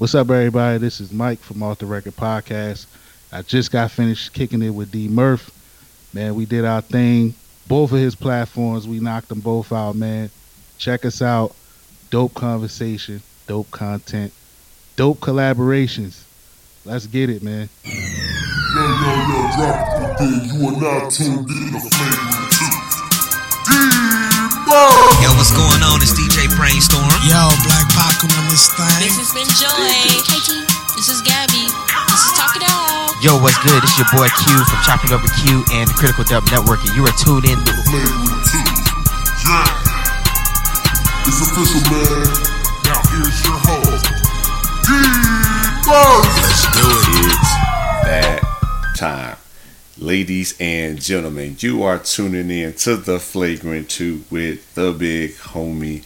What's up, everybody? This is Mike from Off the Record Podcast. I just got finished kicking it with D Murph. Man, we did our thing. Both of his platforms, we knocked them both out, man. Check us out. Dope conversation, dope content, dope collaborations. Let's get it, man. Yo, yo, yo, drop the thing. You are now tuned in to Flagrant 2. D-Ball! Yo, what's going on? It's DJ Brainstorm. Yo, Black Pac on this thing. This has been Joy. Hey T, this is Gabby. This is Talk It Out. Yo, what's good? It's your boy Q from Chopping Over Q and the Critical Dub Network, and you are tuned in to Flagrant 2. Yeah. It's official, man. Now here's your host, D-Ball! Let's do it. It's that time. Ladies and gentlemen, you are tuning in to the Flagrant 2 with the big homie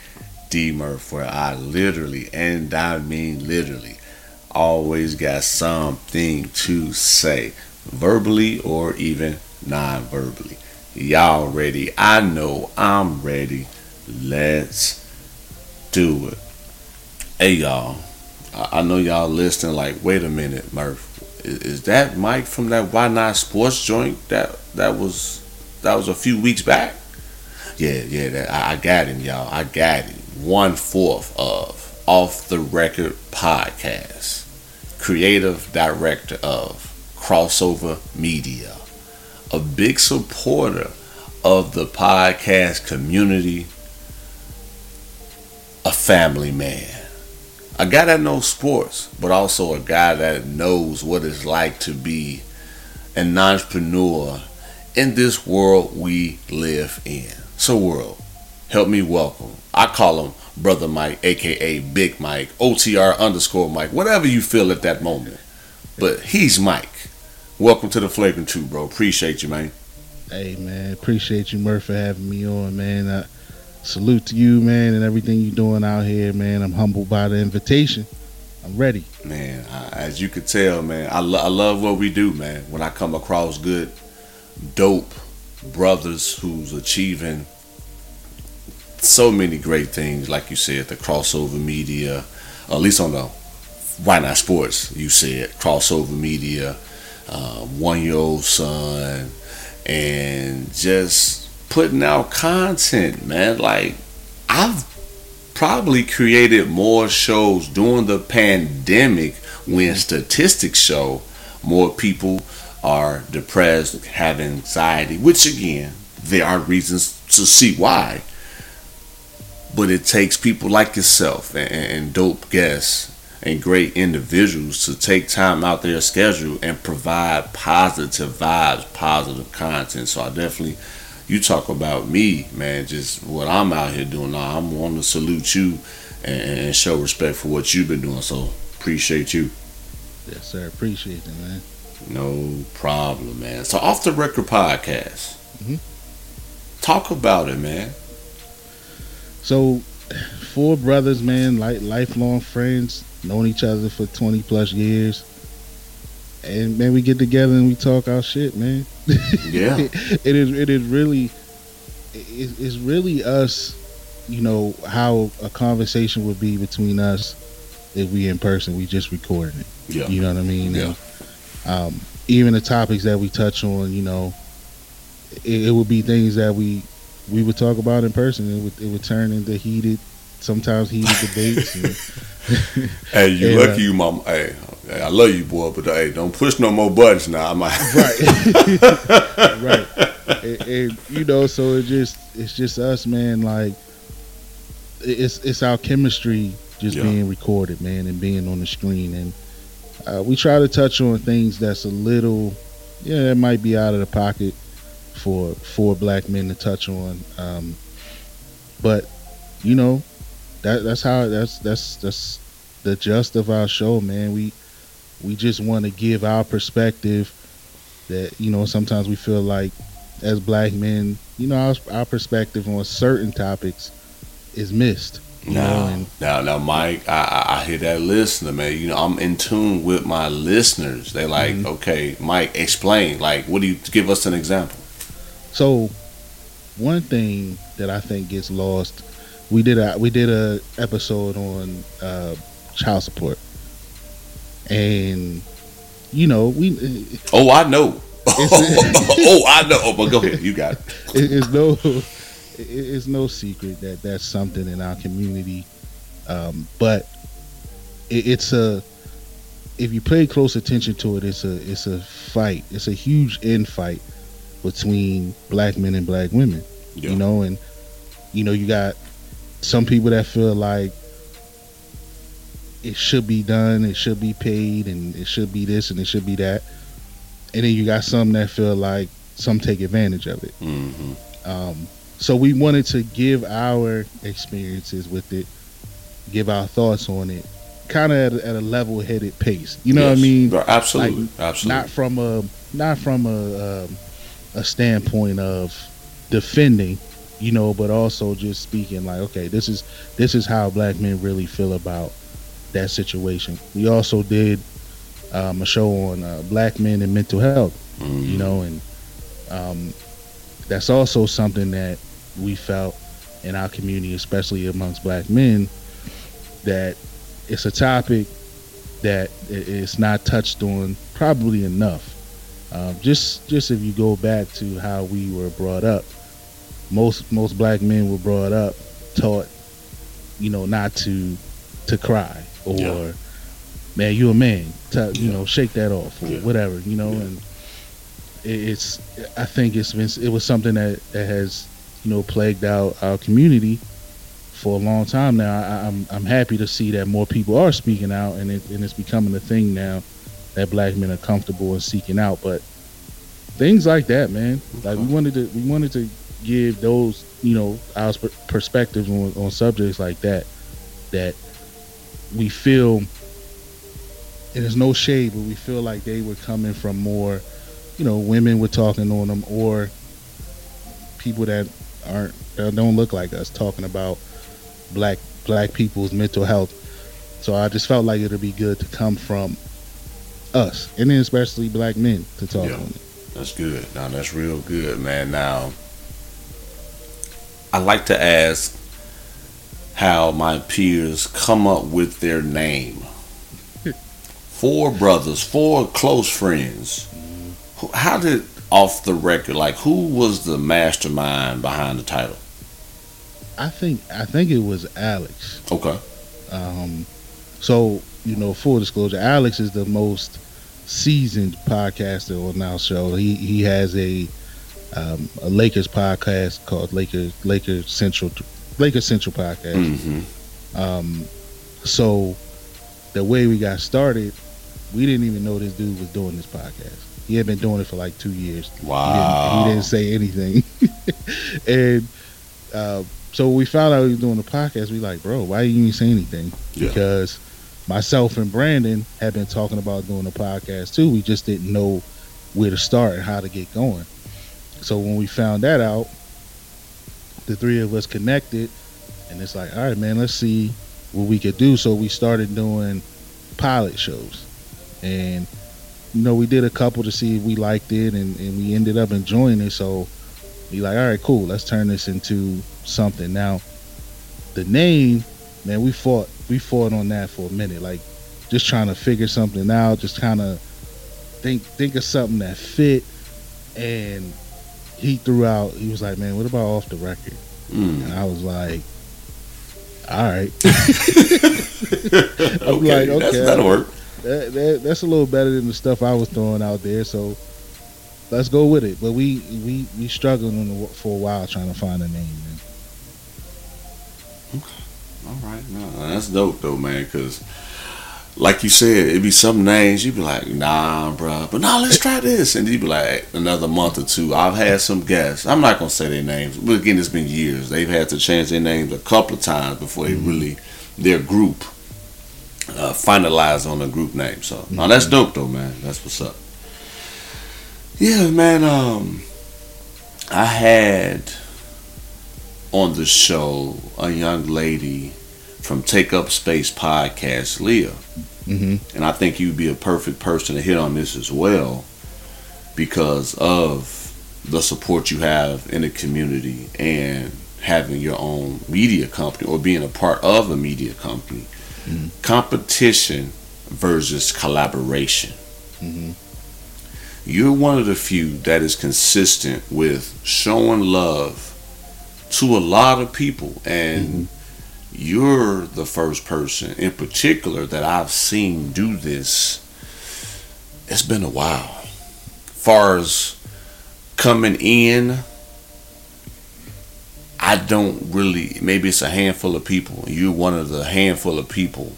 Murph, where I literally, and I mean literally, always got something to say, verbally or even non verbally. Y'all ready? I know I'm ready. Let's do it. Hey, y'all. I know y'all listening like, wait a minute, Murph. Is, is that Mike from that Why Not Sports joint that that was that was a few weeks back? Yeah, yeah, that, I, I got him, y'all. I got him. One fourth of Off the Record podcast, creative director of Crossover Media, a big supporter of the podcast community, a family man a guy that knows sports, but also a guy that knows what it's like to be an entrepreneur in this world we live in. So, world, help me welcome. I call him Brother Mike, aka Big Mike, OTR underscore Mike, whatever you feel at that moment. But he's Mike. Welcome to the Flagrant 2, bro. Appreciate you, man. Hey, man. Appreciate you, Murph, for having me on, man. Uh, salute to you, man, and everything you're doing out here, man. I'm humbled by the invitation. I'm ready. Man, I, as you could tell, man, I, lo- I love what we do, man. When I come across good, dope brothers who's achieving so many great things, like you said, the crossover media, at least on the Why Not Sports, you said crossover media, uh, one year old son, and just putting out content, man. Like I've probably created more shows during the pandemic when statistics show more people are depressed, have anxiety, which again, there are reasons to see why. But it takes people like yourself and, and dope guests and great individuals to take time out their schedule and provide positive vibes, positive content. So I definitely you talk about me, man, just what I'm out here doing now. I'm want to salute you and, and show respect for what you've been doing. So appreciate you. Yes, sir. Appreciate it, man. No problem, man. So off the record podcast. Mhm. Talk about it, man. So, four brothers, man, like lifelong friends, known each other for 20 plus years. And man, we get together and we talk our shit, man. Yeah. it is. It is really. It, it's really us. You know how a conversation would be between us if we in person. We just recording it. Yeah. You know what I mean? Yeah. And, um, even the topics that we touch on, you know, it, it would be things that we we would talk about in person. It would it would turn into heated, sometimes heated debates. And, Hey, you And, lucky uh, you, mom. Hey, hey, I love you, boy, but hey, don't push no more buttons now. I'm might. right, right. And, and, you know, so it just it's just us, man. Like it's it's our chemistry just Yeah. being recorded, man, and being on the screen, and uh, we try to touch on things that's a little, yeah, that might be out of the pocket for for black men to touch on, um, but you know, that that's how that's that's that's the gist of our show, man. We we just want to give our perspective that you know sometimes we feel like as black men you know our, our perspective on certain topics is missed Now, now, now, Mike, I, I, I hear that listener, man. You know, I'm in tune with my listeners. They like, Mm-hmm. okay, Mike, explain. Like, what do you give us an example? So one thing that i think gets lost we did a we did a episode on uh child support and you know we Oh, I know. oh, I know. But go ahead. You got it. it, it's no it's no secret that that's something in our community um, but it, it's a if you pay close attention to it it's a it's a fight it's a huge infight between black men and black women Yeah. you know and you know you got some people that feel like it should be done it should be paid and it should be this and it should be that and then you got some that feel like some take advantage of it hmm um, so we wanted to give our experiences with it, give our thoughts on it, kind of at, a- at a level-headed pace. You know what I mean? Absolutely. Like, Absolutely. Not from a not from a um, a standpoint of defending, you know, but also just speaking like, okay, this is this is how black men really feel about that situation. We also did um, a show on uh, black men and mental health Mhm. you know, and um, that's also something that we felt in our community, especially amongst black men, that it's a topic that i- is not touched on probably enough. Um, just just if you go back to how we were brought up, most most black men were brought up taught, you know, not to to cry or Yeah. man, you a man, Tell- you Yeah. know, shake that off or Yeah. whatever, you know, and it- it's I think it's been it was something that that has you know plagued out our community for a long time now. I, I'm I'm happy to see that more people are speaking out and it, and it's becoming a thing now that black men are comfortable in seeking out. But things like that, man, like we wanted to we wanted to give those you know our perspectives on, on subjects like that that we feel. And there's no shade, but we feel like they were coming from more you know, women were talking on them or people that aren't that don't look like us talking about black black people's mental health. So I just felt like it'd be good to come from us, and then especially black men to talk Yeah. on it. That's good. Now that's real good, man. Now I like to ask how my peers come up with their name. Four brothers, four close friends. Who- How did off the record, like who was the mastermind behind the title? I think I think it was Alex. Okay. Um, so you know, full disclosure, Alex is the most seasoned podcaster on our show. He he has a um, a Lakers podcast called Lakers Lakers Central Lakers Central podcast. hmm Um, so the way we got started, we didn't even know this dude was doing this podcast. He had been doing it for like two years. He didn't, Wow. he didn't say anything. and uh, so we found out he was doing the podcast. We like, bro, why didn't you say anything? Yeah. Because myself and Brandon had been talking about doing a podcast too. We just didn't know where to start and how to get going. So when we found that out, the three of us connected, and it's like, all right, man, let's see what we could do. So we started doing pilot shows, and you know, we did a couple to see if we liked it, and, and we ended up enjoying it. So we like, all right, cool, let's turn this into something. Now, the name, man, we fought, we fought on that for a minute, like just trying to figure something out, just kind of think think of something that fit, and he threw out, he was like, man, what about off the record? Mm. And I was like, all right. okay. like, That's, okay. that'll work. that, that, that's a little better than the stuff I was throwing out there. So let's go with it. But we we we struggled for a while trying to find a name. Man. All right, no, that's dope though, man. Because, like you said, it'd be some names you'd be like, nah, bro, but nah, let's try this, and you'd be like, another month or two. I've had some guests. I'm not gonna say their names, but again, it's been years. They've had to change their names a couple of times before they really their group uh, finalized on a group name. So, now that's dope though, man. That's what's up. Yeah, man. Um, I had on the show a young lady from Take Up Space podcast, Leah. Mm-hmm. And I think you'd be a perfect person to hit on this as well because of the support you have in the community and having your own media company or being a part of a media company. Mhm. Competition versus collaboration. Mm-hmm. You're one of the few that is consistent with showing love to a lot of people, and Mm-hmm. you're the first person in particular that I've seen do this. It's been a while. Far as coming in, I don't really. Maybe it's a handful of people. You're one of the handful of people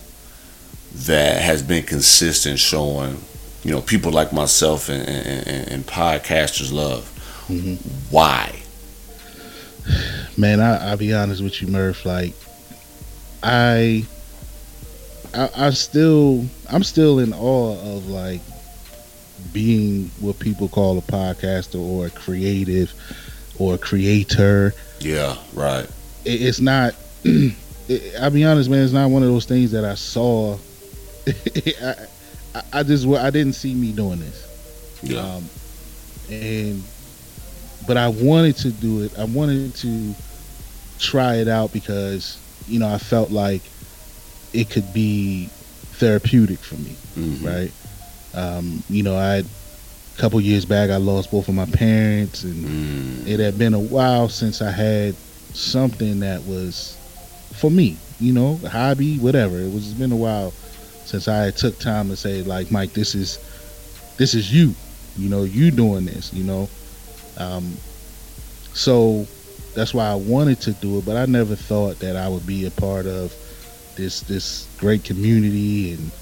that has been consistent showing, you know, people like myself and, and, and- podcasters love. Mhm. Why? Man, I, I'll be honest with you, Murph. Like, I, I, I still, I'm still in awe of like being what people call a podcaster or a creative or a creator. Yeah, right. It, it's not. it, I'll be honest, man. It's not one of those things that I saw. I, I, I just, I didn't see me doing this. Yeah, Um, and but I wanted to do it. I wanted to try it out because you know I felt like it could be therapeutic for me, Mhm. right? Um, you know, I a couple years back I lost both of my parents, and Mm, it had been a while since I had something that was for me. You know, hobby, whatever. It was it's been a while since I had took time to say like, Mike, this is this is you. You know, you doing this. You know, um, so that's why I wanted to do it, but I never thought that I would be a part of this this great community and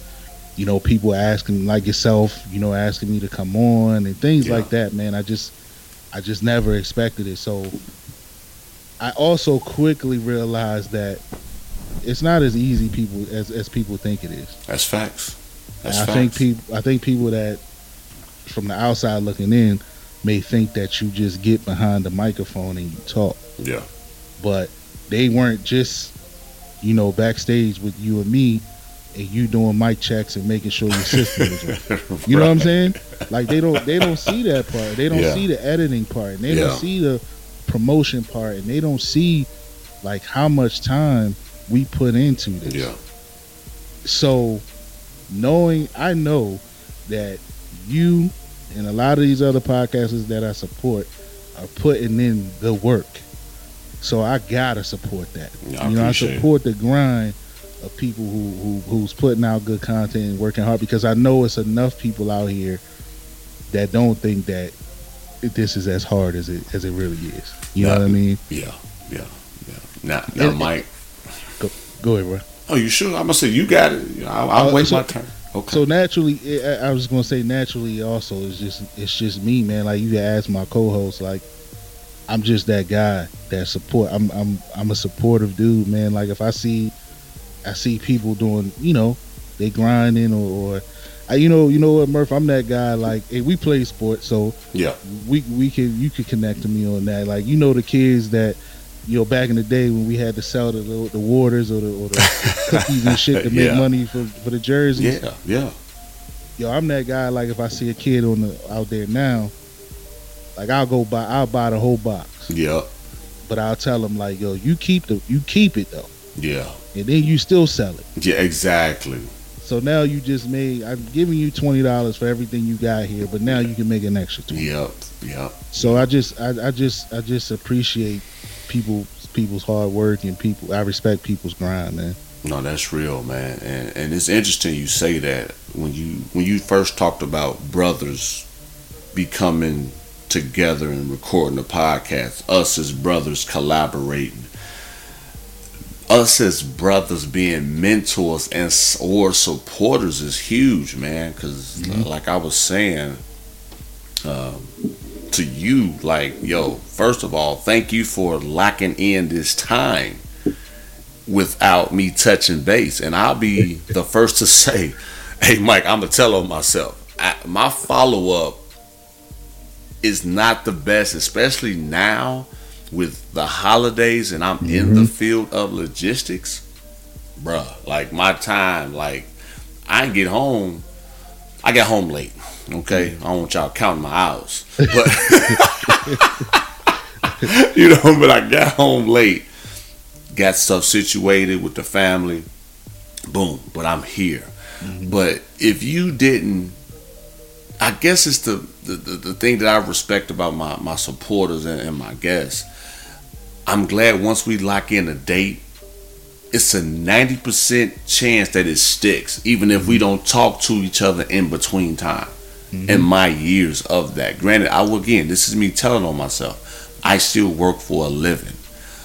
you know people asking like yourself, you know, asking me to come on and things Yeah. like that. Man, I just I just never expected it. So I also quickly realized that it's not as easy people as as people think it is. that's facts. That's I facts. think people I think people that from the outside looking in may think that you just get behind the microphone and you talk. yeah, But they weren't just, you know, backstage with you and me and you doing mic checks and making sure your system is right. You know what I'm saying? Like they don't they don't see that part. They don't Yeah. see the editing part. And they Yeah. don't see the promotion part and they don't see like how much time we put into this. yeah, So knowing I know that you and a lot of these other podcasters that I support are putting in the work. So I gotta support that. Yeah, you know, I it. support the grind of people who, who who's putting out good content and working hard because I know it's enough people out here that don't think that this is as hard as it as it really is. You know what I mean? yeah, yeah, yeah. Now, now, And- Mike. Go ahead, bro. Oh, you sure? I'm gonna say you got it. I'll, I'll Uh, wait so- my turn. Okay. So naturally, I I was gonna say naturally. Also, it's just it's just me, man. Like you can ask my co-host, like I'm just that guy that support. I'm I'm I'm a supportive dude, man. Like if I see I see people doing, you know, they grinding or, or I, you know, you know what, Murph. I'm that guy. Like hey, we play sports, so yeah, we we can you could connect to me on that. Like you know the kids that. You know, back in the day when we had to sell the the waters or the, or the cookies and shit to make Yeah. money for, for the jerseys yeah, yeah. yo, I'm that guy. Like if I see a kid on the out there now, like I'll go buy, I'll buy the whole box, Yeah, but I'll tell them like, yo, you keep the, you keep it though, yeah, and then you still sell it. yeah, exactly. So now you just made, I'm giving you twenty dollars for everything you got here, but now you can make an extra twenty. Yep, yep. So I just, I, I just, I just appreciate people, people's hard work and people. I respect people's grind, man. No, that's real, man. And and it's interesting you say that when you when you first talked about brothers becoming together and recording a podcast, us as brothers collaborating. Us as brothers being mentors and or supporters is huge, man. Because like I was saying, um, to you, like yo, first of all, thank you for locking in this time without me touching base. And I'll be the first to say, hey, Mike, I'm going to tell on myself. I, my follow up is not the best, especially now with the holidays and I'm in the mm-hmm. field of logistics. Bruh, like my time, like I get home. I got home late. Okay, I don't want y'all counting my hours, but you know, but I got home late got stuff situated with the family. Boom. But I'm here. Mm-hmm. But if you didn't, I guess it's the the, the, the thing that I respect about my, my supporters and, and my guests. I'm glad once we lock in a date, it's a 90% chance that it sticks, even if we mm-hmm. don't talk to each other in between time. In my years of that, granted, I will again. This is me telling on myself. I still work for a living.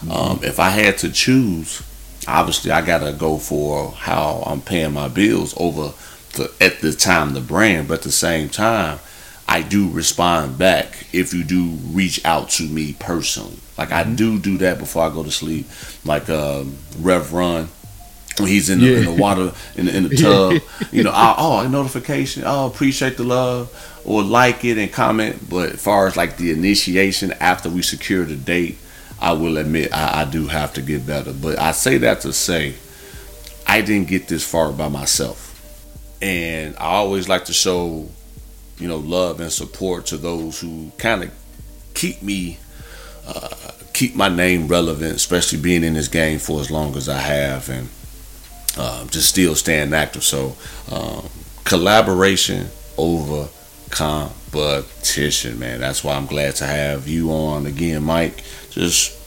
Um, if I had to choose, obviously I gotta go for how I'm paying my bills over the at the time the brand, but at the same time, I do respond back if you do reach out to me personally. Like I do do that before I go to sleep. Like um, Rev Run when he's in the, in the water in the, in the tub. you know, I, oh, a notification. Oh, appreciate the love or like it and comment. But as far as like the initiation after we secure the date, I will admit I, I do have to get better. But I say that to say I didn't get this far by myself. And I always like to show, you know, love and support to those who kind of keep me, uh, keep my name relevant, especially being in this game for as long as I have, and um, just still staying active. So, um, collaboration over competition, man. That's why I'm glad to have you on again, Mike. Just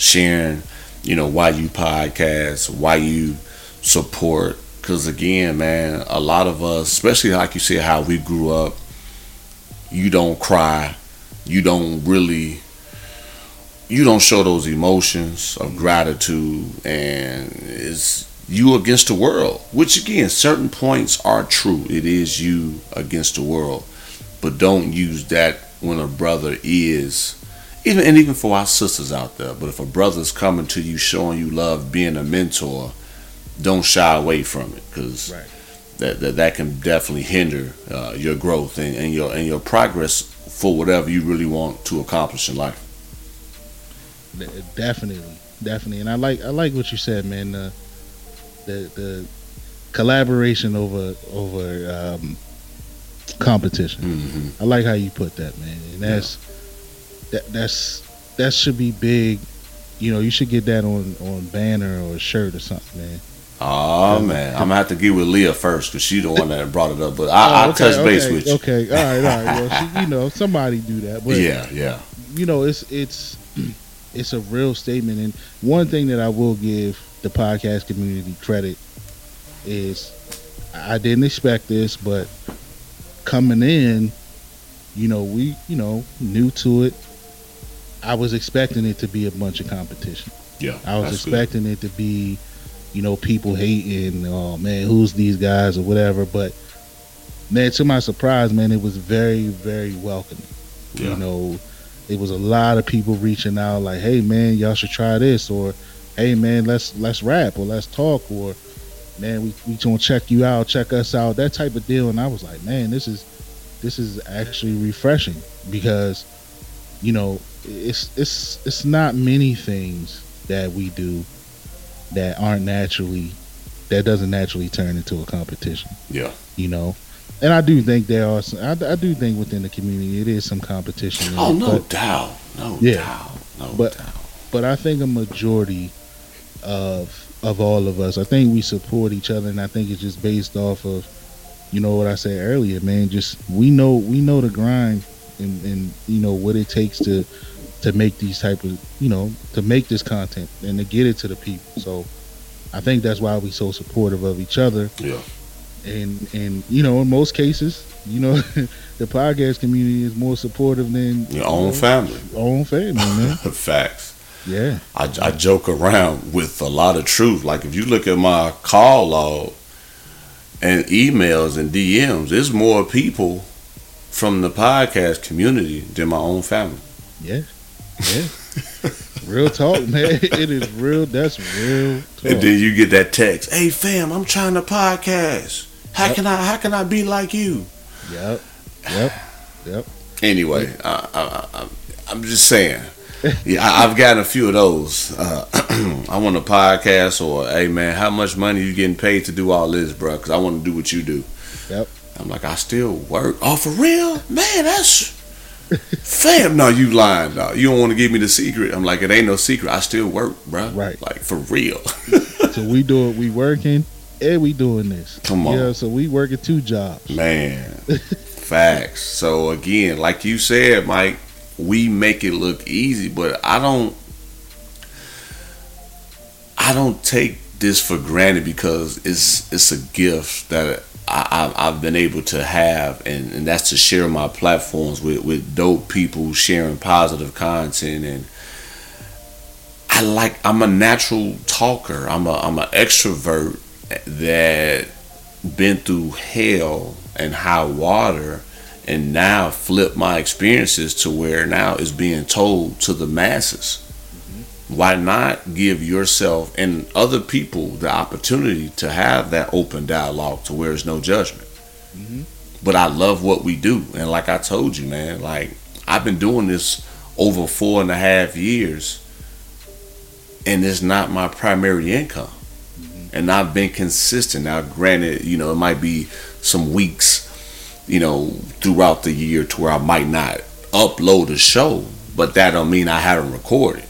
sharing, you know, why you podcast, why you support. Because again, man, a lot of us, especially like you said, how we grew up, you don't cry, you don't really, you don't show those emotions of gratitude, and it's you against the world. Which again, certain points are true. It is you against the world, but don't use that when a brother is even and even for our sisters out there. But if a brother's coming to you, showing you love, being a mentor, don't shy away from it because Right. that, that that can definitely hinder uh, your growth and, and your and your progress for whatever you really want to accomplish in life. Definitely, definitely, and I like I like what you said, man. The the, the collaboration over over um, competition. hmm I like how you put that, man. And that's that that's that should be big. You know, you should get that on on banner or a shirt or something, man. Oh man, I'm gonna have to get with Leah first because she's the one that brought it up. But I, Oh, I'll okay, touch base okay, with you. Okay, all right, all right. Well, she, you know, somebody do that, but Yeah, yeah. you know, it's it's it's a real statement. And one thing that I will give the podcast community credit is I didn't expect this, but coming in, you know, we you know new to it. I was expecting it to be a bunch of competition. Yeah, I was that's good. expecting it to be, you know, people hating, oh man, who's these guys or whatever. But man, to my surprise, man, it was very, very welcoming. Yeah. You know, it was a lot of people reaching out like, hey man, y'all should try this, or hey man, let's let's rap or let's talk, or man, we we gonna check you out, check us out, that type of deal. And I was like, man, this is this is actually refreshing because, you know, it's it's it's not many things that we do that aren't naturally that doesn't naturally turn into a competition Yeah, you know and i do think there are some, I, I do think within the community it is some competition Oh no but, doubt, no Yeah. doubt, no But- doubt. but i think a majority of of all of us. I think we support each other and i think it's just based off of you know what i said earlier man just we know we know the grind and and you know what it takes to to make these type of you know to make this content and to get it to the people. So i think that's why we so supportive of each other. Yeah, and and you know in most cases you know the podcast community is more supportive than your own family. own family man. Facts. Yeah I, I joke around with a lot of truth. Like if you look at my call log and emails and DMs, there's more people from the podcast community than my own family. yeah yeah real talk man it is real that's real talk. And then you get that text, "Hey fam, I'm trying to podcast. How Yep. can I how can I be like you?" yep yep yep Anyway, I, I, I, I'm just saying. Yeah, I've gotten a few of those. Uh, I want a podcast, or hey man, how much money you getting paid to do all this, bro? Because I want to do what you do. Yep. I'm like, I still work. Oh, for real, man? That's fam. No, you lying. No, you don't want to give me the secret. I'm like, it ain't no secret. I still work, bro. Right. Like for real. so we do it we working and we doing this. Come on. Yeah, so we working two jobs. Man, facts. So again, like you said, Mike, we make it look easy, but I don't. I don't take this for granted because it's it's a gift that I, I, I've been able to have, and, and that's to share my platforms with, with dope people sharing positive content and. I like I'm a natural talker. I'm a I'm an extrovert that been through hell and high water and now flip my experiences to where now it's being told to the masses. Why not give yourself and other people the opportunity to have that open dialogue to where there's no judgment? But I love what we do. And like I told you, man, like I've been doing this over four and a half years and it's not my primary income. And I've been consistent. Now, granted, you know, it might be some weeks, you know, throughout the year to where I might not upload a show, but that don't mean I haven't recorded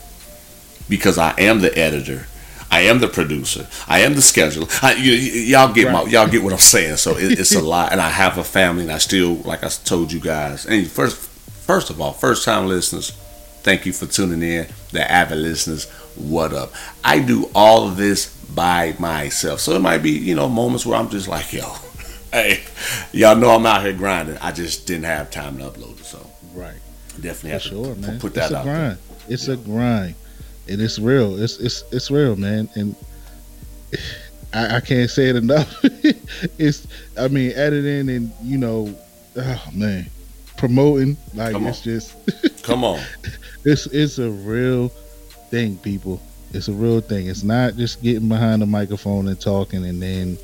because I am the editor. I am the producer. I am the scheduler. I, you, y'all get my y'all get what I'm saying. So it, it's a lot, and I have a family, and I still, like I told you guys. And first, first of all, first time listeners, thank you for tuning in. The avid listeners, what up? I do all of this by myself, so it might be you know moments where I'm just like, yo, hey, y'all know I'm out here grinding. I just didn't have time to upload it, so Right. definitely For have sure, to man. put that it's a out there. grind. It's a grind, and it's real. It's it's it's real, man. And I, I can't say it enough. it's I mean editing and you know, oh man, promoting like Come it's on. just Come on, it's it's a real thing, people. It's a real thing. It's not just getting behind the microphone and talking and then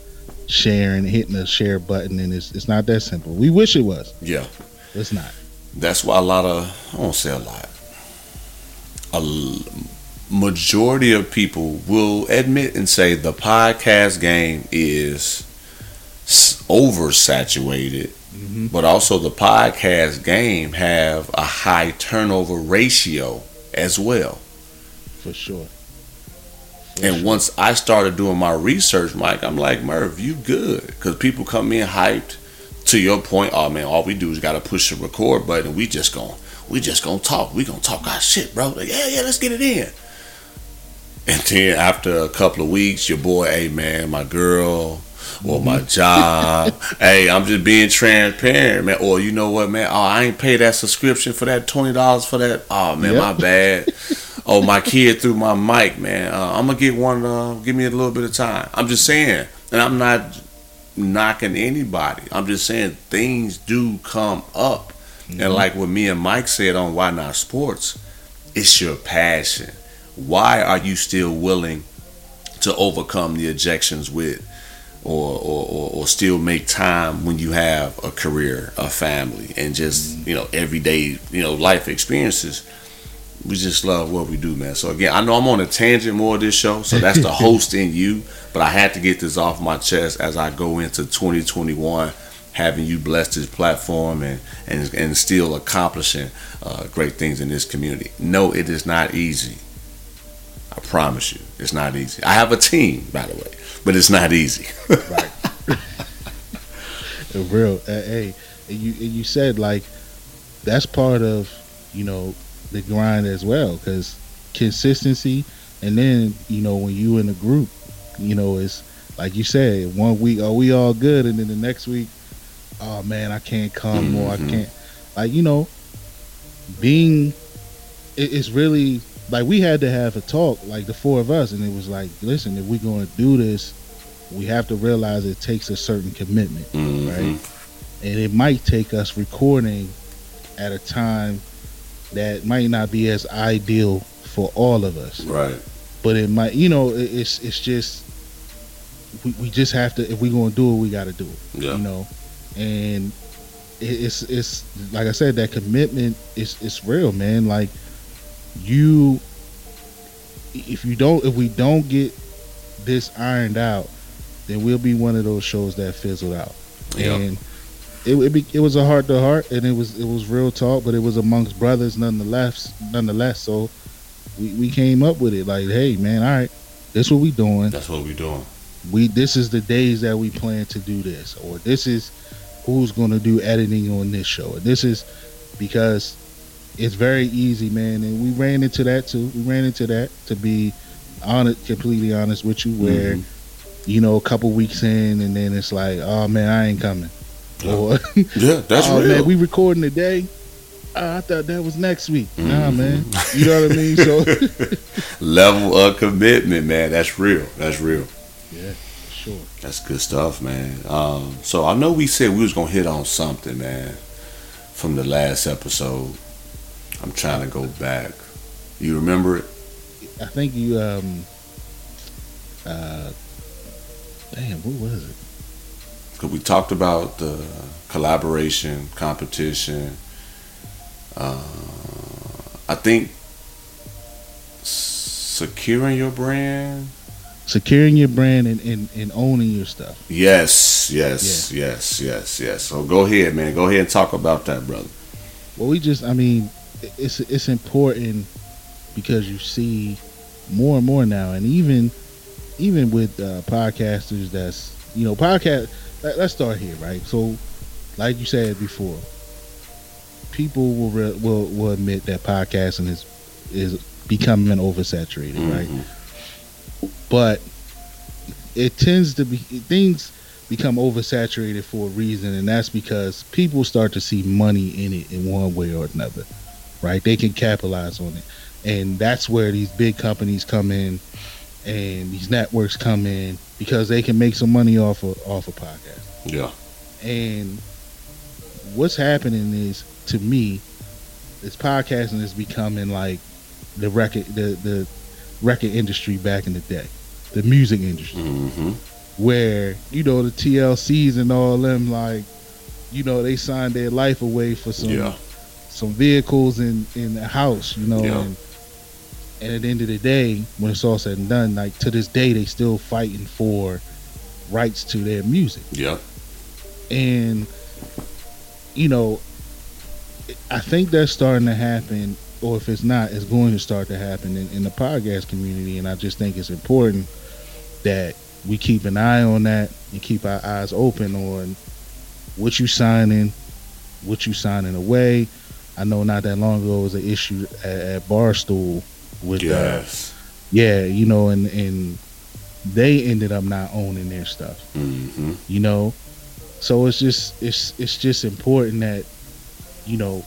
sharing, hitting the share button, and it's it's not that simple. We wish it was. yeah. It's not. That's why a lot of I won't say a lot. A l- majority of people will admit and say the podcast game is oversaturated, mm-hmm. but also the podcast game have a high turnover ratio as well. For sure. And once I started doing my research, Mike, I'm like, Merv, you good. Because people come in hyped. To your point, oh man, all we do is gotta push the record button. We just gon' we just gonna talk. We gonna talk our shit, bro. Like, yeah, yeah, let's get it in. And then after a couple of weeks, your boy, hey man, my girl, or my mm-hmm. job. hey, I'm just being transparent, man. Or you know what, man? Oh, I ain't pay that subscription for that twenty dollars for that. Oh man, Yep. my bad. oh, my kid threw my mic, man. Uh, I'm gonna get one. Uh, give me a little bit of time. I'm just saying, and I'm not knocking anybody. I'm just saying things do come up, and like what me and Mike said on Why Not Sports, it's your passion. Why are you still willing to overcome the objections with? Or, or, or, or still make time when you have a career, a family, and just you know everyday you know life experiences we just love what we do, man. So again, I know I'm on a tangent more of this show, so that's the host in you. But I had to get this off my chest as I go into 2021, having you bless this platform and and and still accomplishing uh, great things in this community. No, it is not easy. I promise you, it's not easy. I have a team, by the way, but it's not easy. Uh, real. Hey, you and you said like that's part of you know the grind as well because consistency, and then you know when you in a group, you know it's like you said one week are we all good, and then the next week, oh man I can't come or I can't like you know being it, it's really like we had to have a talk like the four of us and it was like listen if we're going to do this we have to realize it takes a certain commitment Mhm. right? And it might take us recording at a time that might not be as ideal for all of us, Right. but it might, you know, it- it's it's just we, we just have to if we're gonna do it, we got to do it, Yeah. you know, and it, it's it's like I said, that commitment is it's real, man. Like you, if you don't, if we don't get this ironed out, then we'll be one of those shows that fizzled out Yeah. and it it, be, it was a heart to heart, and it was it was real talk, but it was amongst brothers nonetheless. Nonetheless, so we, we came up with it like, hey man, all right, this what we doing, That's what we doing. we this is the days that we plan to do this, or this is who's going to do editing on this show, or this is because it's very easy, man. And we ran into that too. We ran into that to be honest, completely honest with you, where Mm-hmm. you know a couple weeks in, and then it's like, oh man, I ain't coming. Yeah. Or Yeah, that's oh real. man, we recording today. Oh, I thought that was next week. Nah, Mhm. man. You know what I mean? So Level of commitment, man. That's real. That's real. yeah, for sure. That's good stuff, man. Um, so I know we said we was gonna hit on something, man, from the last episode. I'm trying to go back. You remember it? I think you um uh damn, what was it? Cause we talked about the collaboration, competition. Uh, I think securing your brand. Securing your brand and, and, and owning your stuff. Yes, yes, yes, yes, yes. So go ahead, man. Go ahead and talk about that, brother. Well, we just, I mean, it's it's important because you see more and more now, and even even with uh, podcasters, that's you know, podcast. Let, let's start here, right? So, like you said before, people will re- will will admit that podcasting is is becoming oversaturated, right? Mhm. but it tends to be things become oversaturated for a reason and that's because people start to see money in it in one way or another right they can capitalize on it and that's where these big companies come in and these networks come in because they can make some money off of off a podcast Yeah. and what's happening is to me is podcasting is becoming like the record the the record industry back in the day the music industry hmm where you know the TLCs and all them like you know they signed their life away for some Yeah. some vehicles in in the house you know Yeah. and, and at the end of the day when it's all said and done like to this day they still fighting for rights to their music. Yeah. and you know i think that's starting to happen or if it's not it's going to start to happen in, in the podcast community. And i just think it's important that we keep an eye on that and keep our eyes open on what you signing what you signing away. I know not that long ago was an issue at, at barstool with uh, Yes. yeah you know and and they ended up not owning their stuff hmm you know so it's just it's it's just important that you know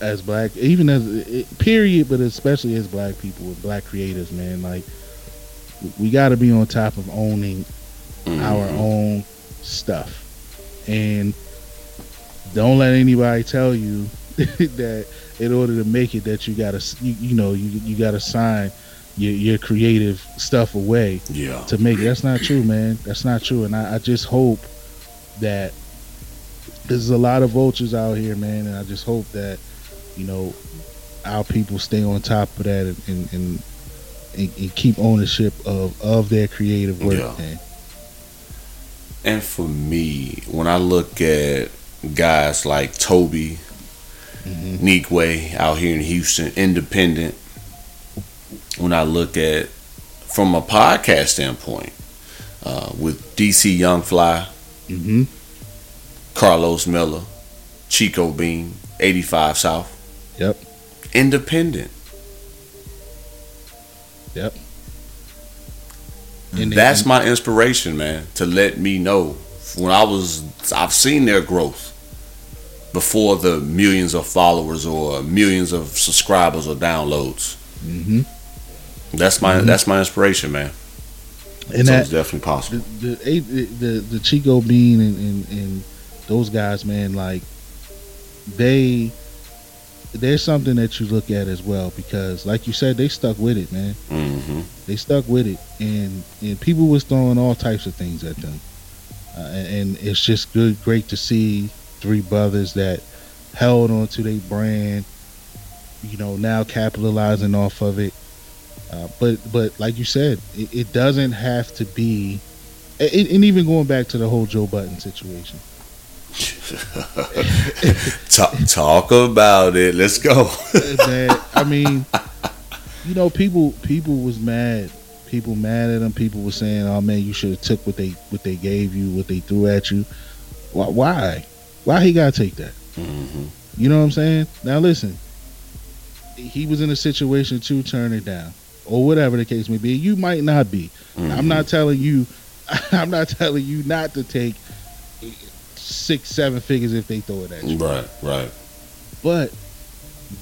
as black even as period but especially as black people with black creators man like we got to be on top of owning our Mm-hmm. own stuff and don't let anybody tell you that in order to make it that you gotta you, you know you, you gotta sign your, your creative stuff away Yeah. to make it. That's not true, man. That's not true. And I, I just hope that there's a lot of vultures out here, man. And I just hope that, you know, our people stay on top of that and, and, and, and, and keep ownership of, of their creative work, Yeah. man. And for me, when I look at guys like Toby, Mhm. way out here in Houston, independent, when I look at from a podcast standpoint, uh, with DC Young Fly, Mm-hmm. Karlous Miller, Chico Bean, 85 South. Yep. Independent. Yep. And- That's my inspiration, man, to let me know when I was I've seen their growth before the millions of followers or millions of subscribers or downloads. Mhm. That's my that's my inspiration, man. And so that it's definitely possible. the the, the, the Chico Bean and, and, and those guys, man, like they there's something that you look at as well because, like you said, they stuck with it, man. hmm They stuck with it, and and people was throwing all types of things at them, uh, and, and it's just good, great to see three brothers that held on to their brand. You know, now capitalizing off of it. Uh, but but like you said, it, it doesn't have to be. And, and even going back to the whole Joe Budden situation, talk, talk about it. Let's go. man. I mean, you know, people people was mad. people mad at him. People were saying, "Oh man, you should have took what they what they gave you, what they threw at you." Why? Why, he gotta take that? hmm You know what I'm saying? Now listen, he was in a situation to turn it down, or whatever the case may be. You might not be. I'm not telling you. I'm not telling you not to take six, seven figures if they throw it at you. Right, right. But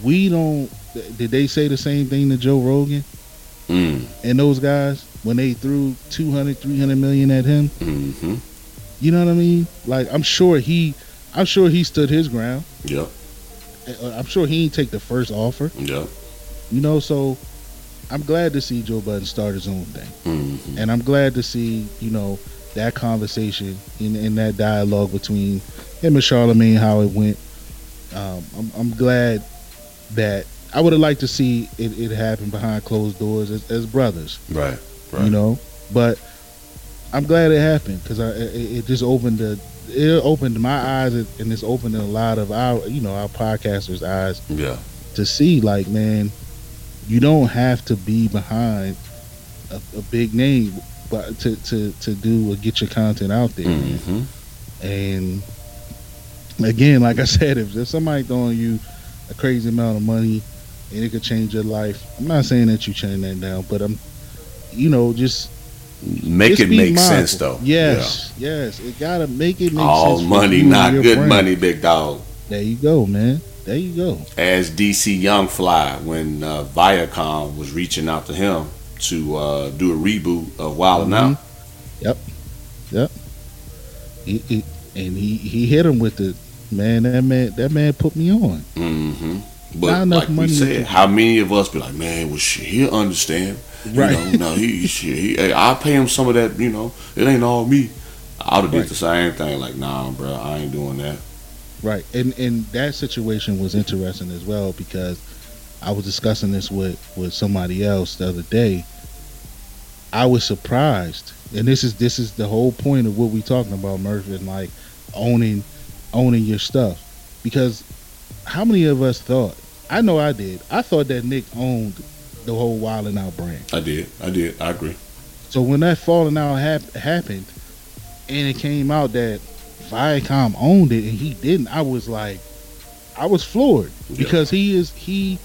we don't. Did they say the same thing to Joe Rogan Mm. and those guys when they threw 200, 300 million at him? hmm You know what I mean? Like I'm sure he, I'm sure he stood his ground. Yep, Uh, I'm sure he didn't take the first offer. yep. You know, so I'm glad to see Joe Budden start his own thing, hmm and I'm glad to see you know that conversation in in that dialogue between him and Charlemagne how it went. Um, I'm, I'm glad that I would have liked to see it, it happen behind closed doors as, as brothers, Right, right. you know. But I'm glad it happened because it, it just opened the it opened my eyes and it's opened a lot of our you know our podcasters' eyes Yeah, to see like man you don't have to be behind a, a big name but to, to to do or get your content out there man. hmm and again like i said if there's somebody throwing you a crazy amount of money and it could change your life i'm not saying that you change that down but i'm you know just Make just it make mindful. sense though. yes yes. It gotta make it make All sense money, not good money, big dog. there you go man. There you go. As DC Young Fly when uh, Viacom was reaching out to him to uh, do a reboot of Wild 'N Out. he, he, and he he hit him with the man that man that man put me on. Hmm Not But enough like we money to- said, how many of us be like, man, well, shit, he'll understand. Right. You know, no, he, shit, he, hey, I'll pay him some of that. You know, it ain't all me. I would have Right. did the same thing. Like, nah, bro, I ain't doing that. Right, and and that situation was interesting as well because I was discussing this with with somebody else the other day. I was surprised, and this is this is the whole point of what we talking about, Murphy, and like owning owning your stuff. Because how many of us thought? I know I did. I thought that Nick owned the whole Wild 'N Out brand. I did. I did. I agree. So when that falling out hap- happened, and it came out that Viacom owned it and he didn't, I was like, I was floored Yeah. because he is he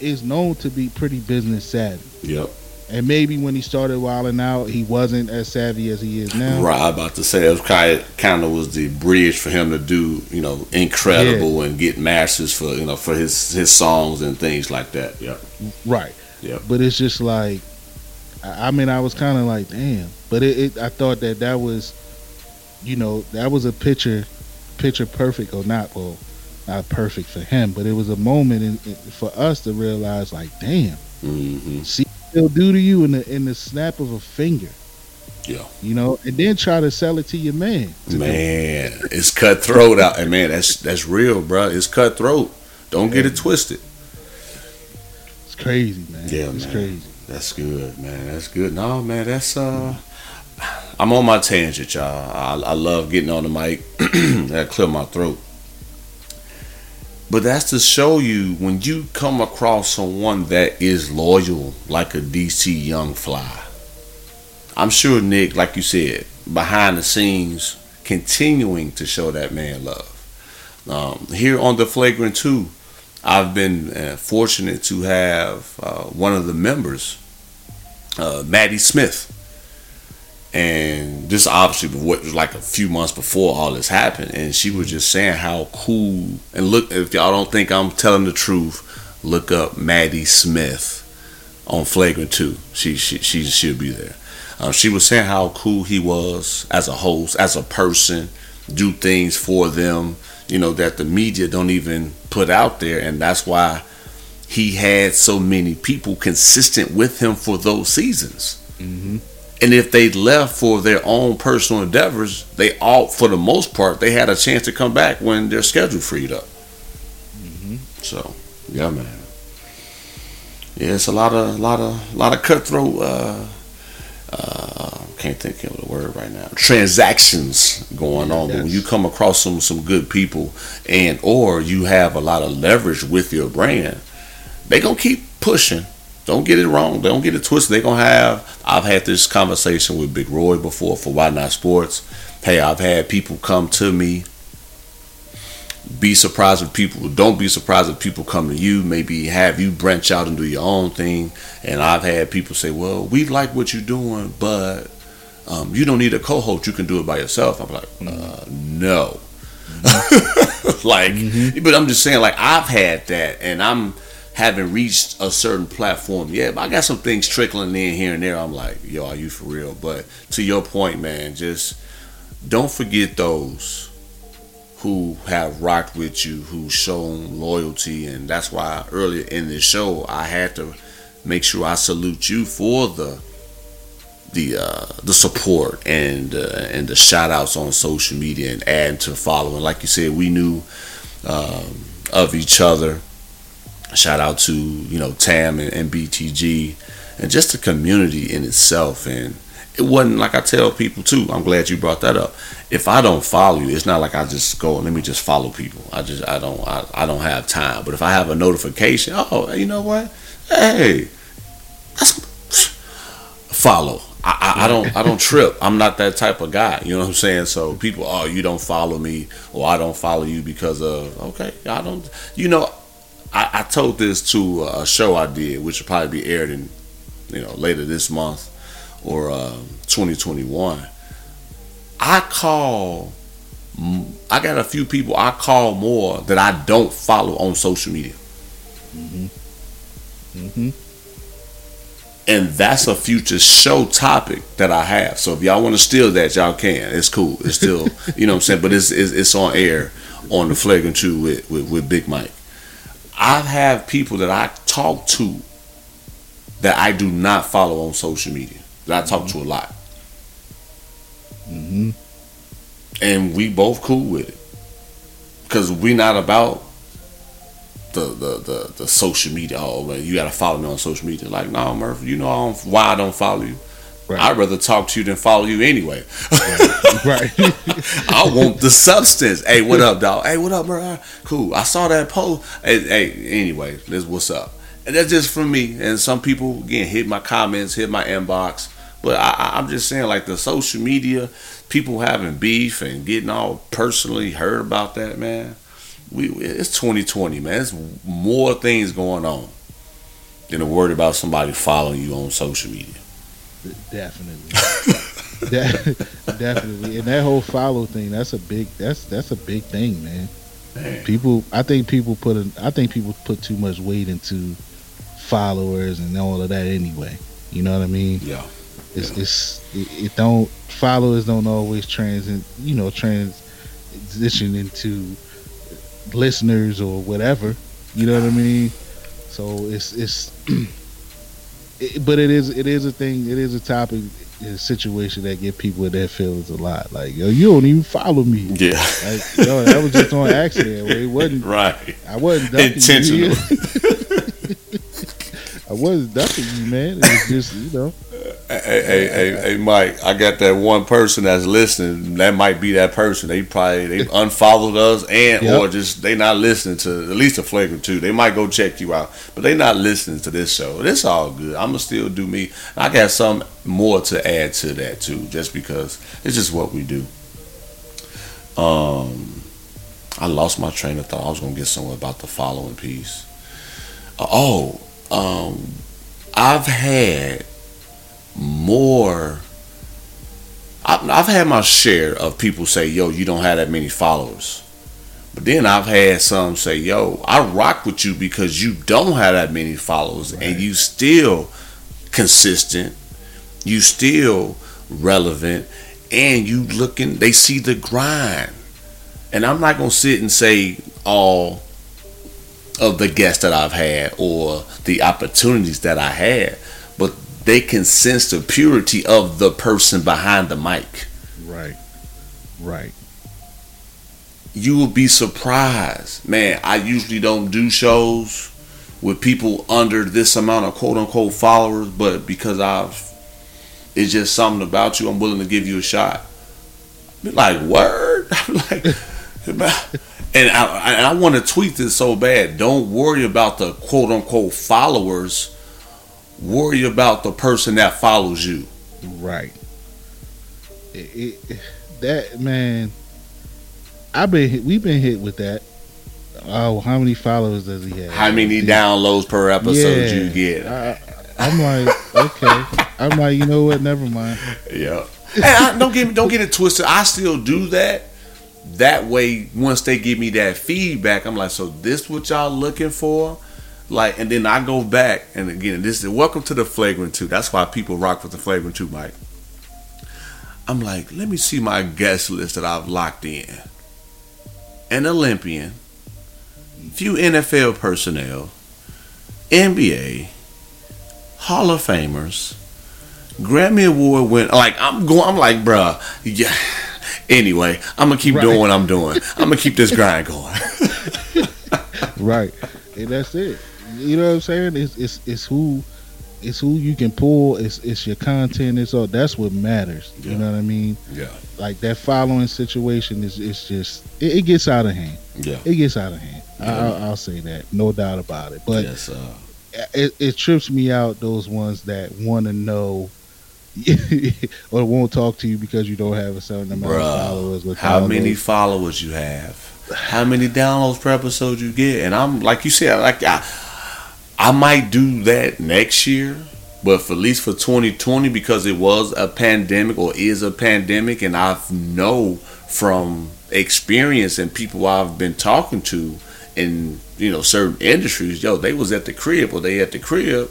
is known to be pretty business savvy, Yep. And maybe when he started wilding out, he wasn't as savvy as he is now. Right. I was about to say it kind of, kind of was the bridge for him to do, you know, Ncredible and get masters for you know for his his songs and things like that. Yeah. Right. Yeah. But it's just like, I mean, I was kind of like, damn. But it, it, I thought that that was, you know, that was a picture, picture perfect or not, well, not perfect for him, but it was a moment in, in, for us to realize, like, damn, hmm see they'll do to you in the in the snap of a finger. Yeah. You know, and then try to sell it to your man. to Man, it's cutthroat out, and man, that's that's real, bro. It's cutthroat. Don't get it twisted. It's crazy, man. Yeah, it's man. crazy. That's good, man. That's good. No, man, that's uh. I'm on my tangent, y'all. I, I love getting on the mic. that clear my throat. But that's to show you when you come across someone that is loyal, like a DC Young Fly. I'm sure Nick, like you said, behind the scenes, continuing to show that man love. Um, here on the Flagrant 2, I've been uh, fortunate to have uh, one of the members, uh, Maddie Smith. And this obviously what was like a few months before all this happened. And she was just saying how cool. And look, if y'all don't think I'm telling the truth, look up Maddie Smith on Flagrant 2. She, she, she, she'll be there. Uh, she was saying how cool he was as a host, as a person, do things for them, you know, that the media don't even put out there. And that's why he had so many people consistent with him for those seasons. hmm And if they left for their own personal endeavors, they all, for the most part, they had a chance to come back when their schedule freed up. So, yeah, man. Yeah, it's a lot of, a lot of, a lot of cutthroat. Uh, uh, can't think of the word right now. Transactions going on, but when you come across some some good people, and or you have a lot of leverage with your brand, they gonna keep pushing don't get it wrong. Don't get it twisted. They're gonna have. I've had this conversation with Big Roy before for Why Not Sports. Hey, I've had people come to me. Be surprised if people don't be surprised if people come to you. Maybe have you branch out and do your own thing. And I've had people say, "Well, we like what you're doing, but um, you don't need a co-host. You can do it by yourself." I'm like, uh, "No." like, but I'm just saying, like I've had that, and I'm haven't reached a certain platform yet. But I got some things trickling in here and there. I'm like, yo, are you for real? But to your point, man, just don't forget those who have rocked with you, who've shown loyalty, and that's why earlier in the show I had to make sure I salute you for the the uh, the support and uh, and the shout outs on social media and adding to following. Like you said, we knew um, of each other. Shout out to you know Tam and, and BTG and just the community in itself. And it wasn't like I tell people too. I'm glad you brought that up. If I don't follow you, it's not like I just go let me just follow people. I just I don't I, I don't have time. But if I have a notification, oh you know what? Hey, that's follow. I, I, I don't I don't trip. I'm not that type of guy. You know what I'm saying? So people, oh, you don't follow me, or I don't follow you because of okay, I don't. You know, I, I told this to a show I did, which will probably be aired in you know later this month or um, 2021. I call. I got a few people I call more that I don't follow on social media. Mhm. Mhm. and that's a future show topic that I have. So if y'all want to steal that, y'all can. It's cool. It's still, you know what I'm saying. But it's it's, it's on air on the Flagrant Two with, with with Big Mike. I have people that I talk to that I do not follow on social media. That I talk to a lot, Mm-hmm. and we both cool with it because we not about the, the the the social media. Oh, man, you got to follow me on social media. Like, no, Murph, you know I don't, why I don't follow you. Right. I'd rather talk to you than follow you anyway. right. I want the substance. Hey, what up, dog? Hey, what up, bro? Cool. I saw that post. Hey, hey anyway, this what's up. And that's just for me. And some people again hit my comments, hit my inbox. But I, I'm just saying, like the social media, people having beef and getting all personally hurt about that, man. We it's 2020, man. There's more things going on than to worry about somebody following you on social media. Definitely. De- definitely. And that whole follow thing, that's a big that's that's a big thing, man. Man. People I think people put a, I think people put too much weight into followers and all of that anyway. You know what I mean? Yeah. It's it's it, it don't followers don't always trans you know transition into listeners or whatever. You know what I mean? So it's it's it, but it is it is a thing. It is a topic, a situation that get people in their feelings a lot. Like yo, you don't even follow me. Yeah. Like yo, that was just on accident. It wasn't. Right. I wasn't Intentional. I wasn't ducking you, man. It was just you know. Hey, hey, hey, hey, Mike! I got that one person that's listening. That might be that person. They probably they unfollowed us, and Yep. or just they not listening to at least a flagrant two. They might go check you out, but they not listening to this show. It's all good. I'm gonna still do me. I got some more to add to that too, just because it's just what we do. Um, I lost my train of thought. I was gonna get somewhere about the following piece. Uh, oh, um, I've had more. I've, I've had my share of people say, "Yo, you don't have that many followers," but then I've had some say, "Yo, I rock with you because you don't have that many followers, and you still consistent, you still relevant, and you looking. They see the grind." And I'm not gonna sit and say all of the guests that I've had or the opportunities that I had, they can sense the purity of the person behind the mic. Right. Right. You will be surprised. Man, I usually don't do shows with people under this amount of quote unquote followers, but because I've it's just something about you, I'm willing to give you a shot. Be like, word? I'm like, and I, and I want to tweet this so bad. Don't worry about the quote unquote followers Worry about the person that follows you. Right. It, it, that man, I've been hit, we've been hit with that. Oh, how many followers does he have? How many downloads per episode you get? I, I'm like, okay. I'm like, you know what? Never mind. Yeah. And I, don't get me, don't get it twisted. I still do that. That way, once they give me that feedback, I'm like, so this what y'all looking for? Like, and then I go back and again, this is welcome to the flagrant two. That's why people rock with the flagrant two, Mike. I'm like, let me see my guest list that I've locked in. An Olympian, few NFL personnel, NBA, Hall of Famers, Grammy Award win. Like I'm going. I'm like, bruh. Yeah. Anyway, I'm gonna keep Right. doing what I'm doing. I'm gonna keep this grind going. Right. And that's it. You know what I'm saying? It's it's it's who it's who you can pull. It's it's your content. It's all that's what matters. You Yeah. know what I mean? Yeah. Like that following situation is it's just it, it gets out of hand. Yeah. It gets out of hand. I, Yeah. I'll, I'll say that, no doubt about it. But yes. Uh, it, it trips me out those ones that want to know or won't talk to you because you don't have a certain amount of followers. with how many followers you have? How many downloads per episode you get? And I'm like you said, like I, I might do that next year. But for at least for 2020, because it was a pandemic or is a pandemic, and I know from experience and people I've been talking to in you know certain industries, yo, they was at the crib or they at the crib.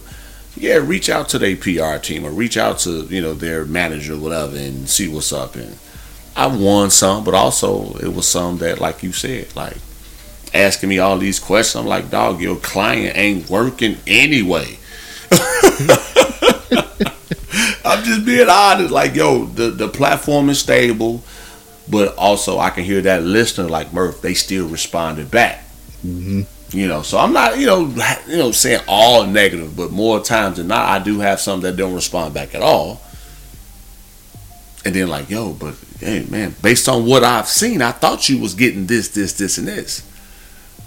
Yeah, reach out to their PR team or reach out to you know their manager whatever and see what's up. And I won some, but also it was some that, like you said, like asking me all these questions. I'm like, dog, your client ain't working anyway. I'm just being honest. Like, yo, the, the platform is stable, but also I can hear that listener like Murph, they still responded back. Mhm. You know, so I'm not, you know, you know, saying all negative, but more times than not, I do have some that don't respond back at all. And then like, yo, but hey, man, based on what I've seen, I thought you was getting this, this, this, and this.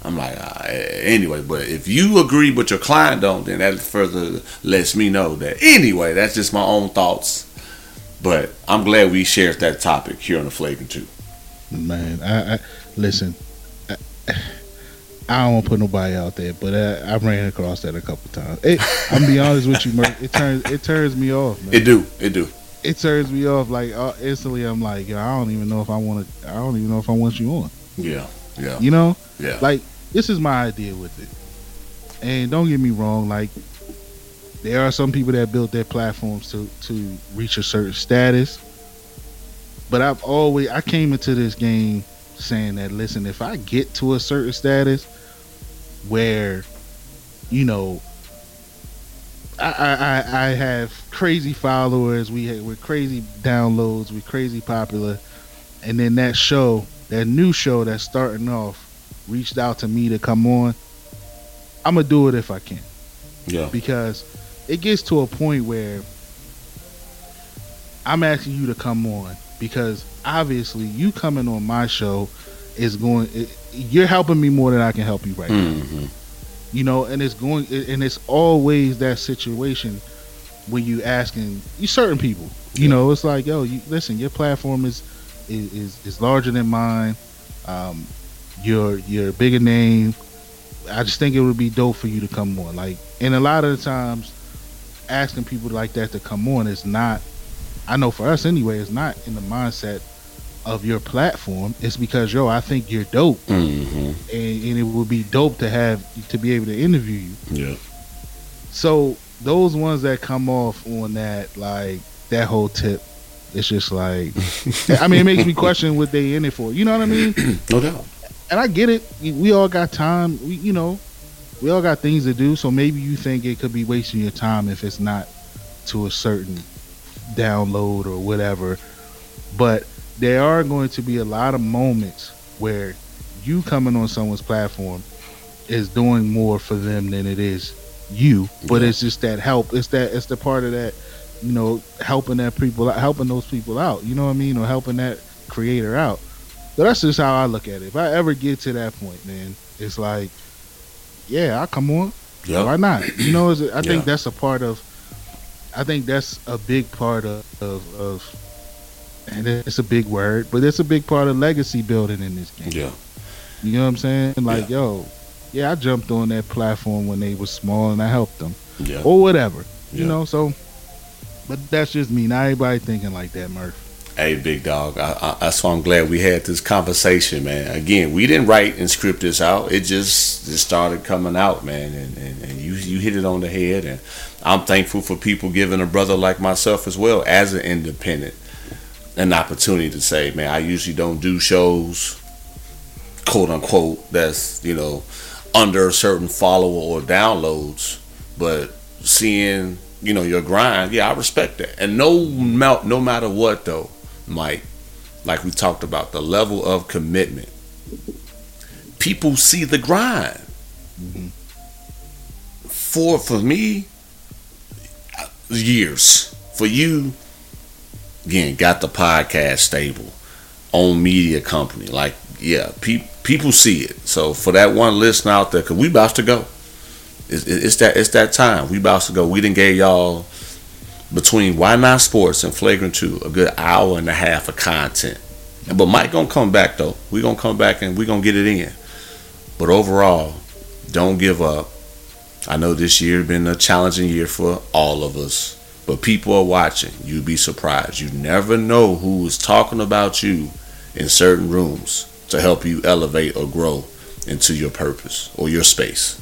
I'm like, uh, anyway, but if you agree but your client don't, then that further lets me know that anyway, that's just my own thoughts. But I'm glad we shared that topic here on the Flagrant 2. Man, I, I listen. I, I don't want to put nobody out there, but I, I ran across that a couple times. It, I'm gonna be honest with you, Merc. It turns it turns me off, man. It do, it do. It turns me off. Like uh, instantly, I'm like, yo, I don't even know if I want to. I don't even know if I want you on. Yeah, yeah, You know, yeah. like this is my idea with it. And don't get me wrong, like there are some people that built their platforms to to reach a certain status. But I've always I came into this game saying that listen, if I get to a certain status where, you know, I I, I have crazy followers, we have, we're crazy downloads, we're crazy popular, and then that show, that new show that's starting off, reached out to me to come on. I'm gonna do it if I can. Yeah, because it gets to a point where I'm asking you to come on because obviously you coming on my show is going it, you're helping me more than I can help you right now. Hmm you know and it's going and it's always that situation when you asking you certain people. You know it's like yo you listen your platform is is is, is larger than mine. Um you're you're a bigger name i just think it would be dope for you to come on like and a lot of the times asking people like that to come on is not i know for us anyway it's not in the mindset of your platform it's because yo i think you're dope hmm and, and it would be dope to have to be able to interview you. yeah, So those ones that come off on that like that whole tip, it's just like I mean it makes me question what they in it for. You know what I mean? no doubt. And I get it. We all got time. We you know we all got things to do. So maybe you think it could be wasting your time if it's not to a certain download or whatever. But there are going to be a lot of moments where you coming on someone's platform is doing more for them than it is you. But Yeah. it's just that help. It's that it's the part of that, you know, helping that people helping those people out. You know what I mean? Or helping that creator out. So that's just how I look at it. If I ever get to that point, man, it's like, yeah, I'll come on. Yeah, Why not? You know, is it, I think Yeah. that's a part of I think that's a big part of, of, of and it's a big word, but it's a big part of legacy building in this game. Yeah. You know what I'm saying? Like, yo, yeah, I jumped on that platform when they was small and I helped them Yeah. or whatever. You Yeah. know, so but that's just me. Not everybody thinking like that, Murph. Hey, big dog. I, I, that's why I'm glad we had this conversation, man. Again, we didn't write and script this out. It just just started coming out, man. And, and, and you you hit it on the head. And I'm thankful for people giving a brother like myself as well as an independent an opportunity to say, man, I usually don't do shows, quote unquote, that's you know under a certain follower or downloads, but seeing you know your grind, yeah, I respect that. And no, no matter what though, Mike, like we talked about, the level of commitment, people see the grind. For for me, years. For you, again, got the podcast stable, own media company. Like, yeah, pe- people see it. So for that one listener out there, cause we about to go. It's, it's that it's that time. We about to go. We didn't gave y'all between Why Not Sports and Flagrant Two a good hour and a half of content. But Mike gonna come back though. We gonna come back and we gonna get it in. But overall, don't give up. I know this year been a challenging year for all of us. But people are watching. You'd be surprised. You never know who is talking about you in certain rooms to help you elevate or grow into your purpose or your space.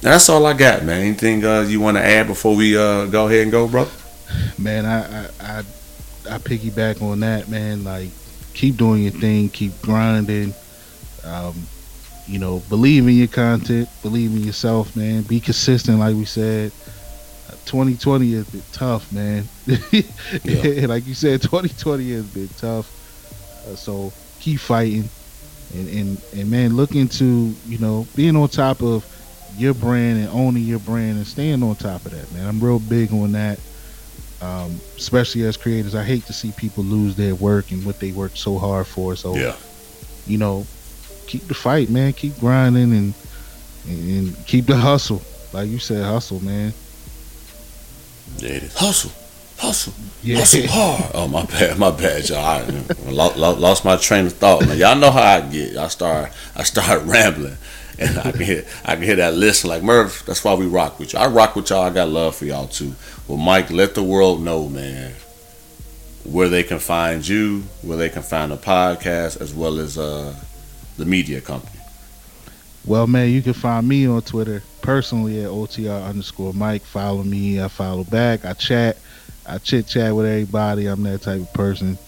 That's all I got, man. Anything uh, you want to add before we uh, go ahead and go, bro? Man, I, I I I piggyback on that, man. Like, keep doing your thing, keep grinding. Um, you know, believe in your content, believe in yourself, man. Be consistent, like we said. Uh, 2020 has been tough, man. like you said, 2020 has been tough. Uh, so keep fighting, and and and man, look into you know being on top of your brand and owning your brand and staying on top of that, man. I'm real big on that um, especially as creators. I hate to see people lose their work and what they worked so hard for. So, Yeah. you know, keep the fight, man. Keep grinding and, and and keep the hustle. Like you said, hustle, man. There it is. Hustle. Hustle. Yeah. Hustle hard. Oh, my bad. My bad, y'all. I lo- lo- lost my train of thought. Man. Y'all know how I get. I start, I start rambling. And I can hear, I can hear that listen like Murph. That's why we rock with you. I rock with y'all. I got love for y'all too. Well, Mike, let the world know, man, where they can find you, where they can find the podcast, as well as uh, the media company. Well, man, you can find me on Twitter personally at OTR underscore Mike. Follow me. I follow back. I chat. I chit chat with everybody. I'm that type of person.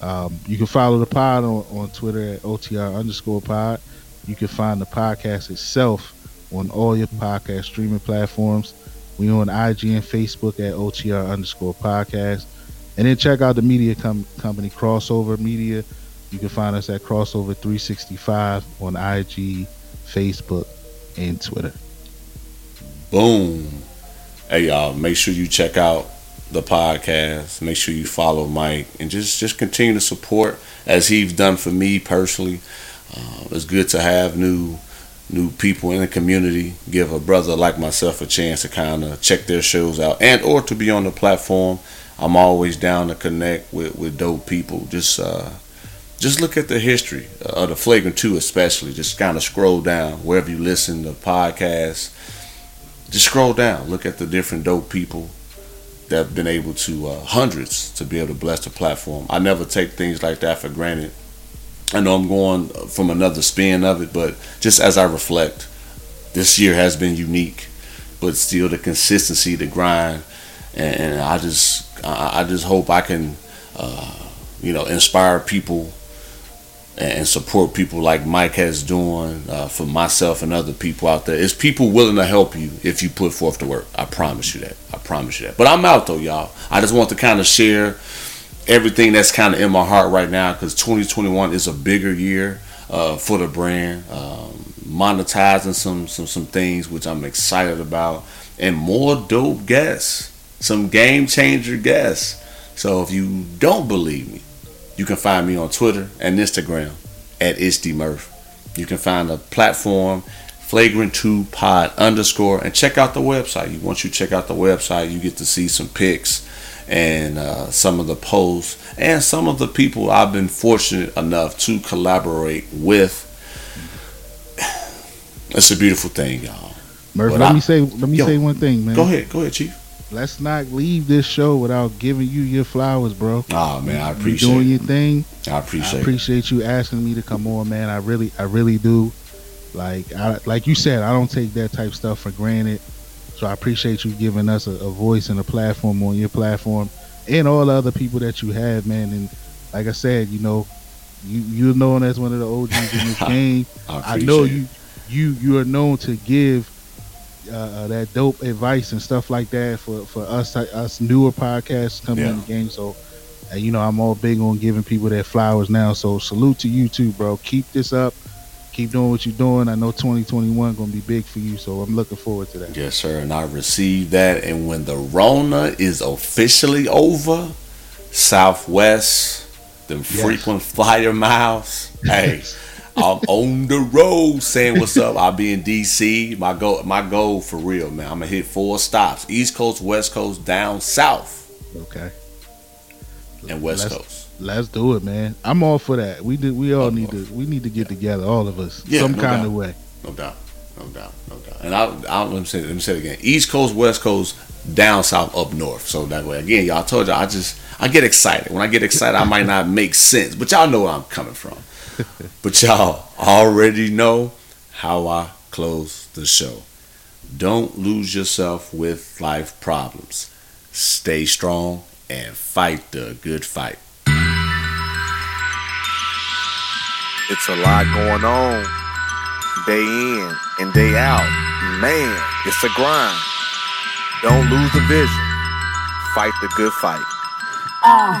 Um, you can follow the pod on, on Twitter at OTR underscore pod. You can find the podcast itself on all your podcast streaming platforms. We on IG and Facebook at OTR underscore podcast. And then check out the media com- company Crossover Media. You can find us at Crossover 365 on IG, Facebook, and Twitter. Boom. Hey y'all, make sure you check out the podcast. Make sure you follow Mike and just just continue to support as he's done for me personally. Uh, it's good to have new new people in the community. Give a brother like myself a chance to kind of check their shows out and or to be on the platform. I'm always down to connect with, with dope people. Just uh, just look at the history of the Flagrant 2 especially. Just kind of scroll down wherever you listen to podcasts just scroll down, look at the different dope people that have been able to uh, hundreds to be able to bless the platform. I never take things like that for granted. I know I'm going from another spin of it, but just as I reflect, this year has been unique, but still the consistency, the grind, and, and I just I, I just hope I can, uh, you know, inspire people and support people like Mike has doing uh, for myself and other people out there. It's people willing to help you if you put forth the work. I promise you that. I promise you that. But I'm out though, y'all. I just want to kind of share everything that's kind of in my heart right now because 2021 is a bigger year uh, for the brand. Um, monetizing some some some things which I'm excited about, and more dope guests, some game changer guests. So if you don't believe me, you can find me on Twitter and Instagram at ItsDMurph. You can find the platform flagrant two pod underscore and check out the website. Once you check out the website, you get to see some pics and uh, some of the posts and some of the people I've been fortunate enough to collaborate with. It's a beautiful thing, y'all. Murph, let I- me say let me Yo, say one thing, man. Go ahead, go ahead, Chief. Let's not leave this show without giving you your flowers, bro. Oh man, I You appreciate doing your thing. I appreciate I it. appreciate you asking me to come on, man. I really, I really do. Like, I, like you said, I don't take that type stuff for granted. So I appreciate you giving us a, a voice and a platform on your platform, and all the other people that you have, man. And like I said, you know, you you're known as one of the OGs in this game. I, I know you, you you are known to give uh, uh, that dope advice and stuff like that for for us us newer podcasts coming in the game. So, uh, you know, I'm all big on giving people their flowers now. So salute to you too, bro. Keep this up. Keep doing what you're doing. I know 2021 gonna be big for you, so I'm looking forward to that. Yes, sir. And I received that. And when the Rona is officially over, Southwest, them Yes. frequent flyer miles, hey, I'm on the road saying what's up. I'll be in DC. My goal, my goal for real, man. I'm gonna hit four stops: East Coast, West Coast, down South, Okay, and West Let's- Coast. Let's do it, man. I'm all for that. We do. We all I'm need to. We need to get together, all of us, Yeah, some no kind doubt. of way. No doubt, no doubt, no doubt. And I, I let me say, let me say it again: East Coast, West Coast, down south, up north. So that way, again, y'all I told y'all, I just I get excited. When I get excited, I might not make sense, but y'all know where I'm coming from. but y'all already know how I close the show. Don't lose yourself with life problems. Stay strong and fight the good fight. It's a lot going on. Day in and day out. Man, it's a grind. Don't lose the vision. Fight the good fight. Uh,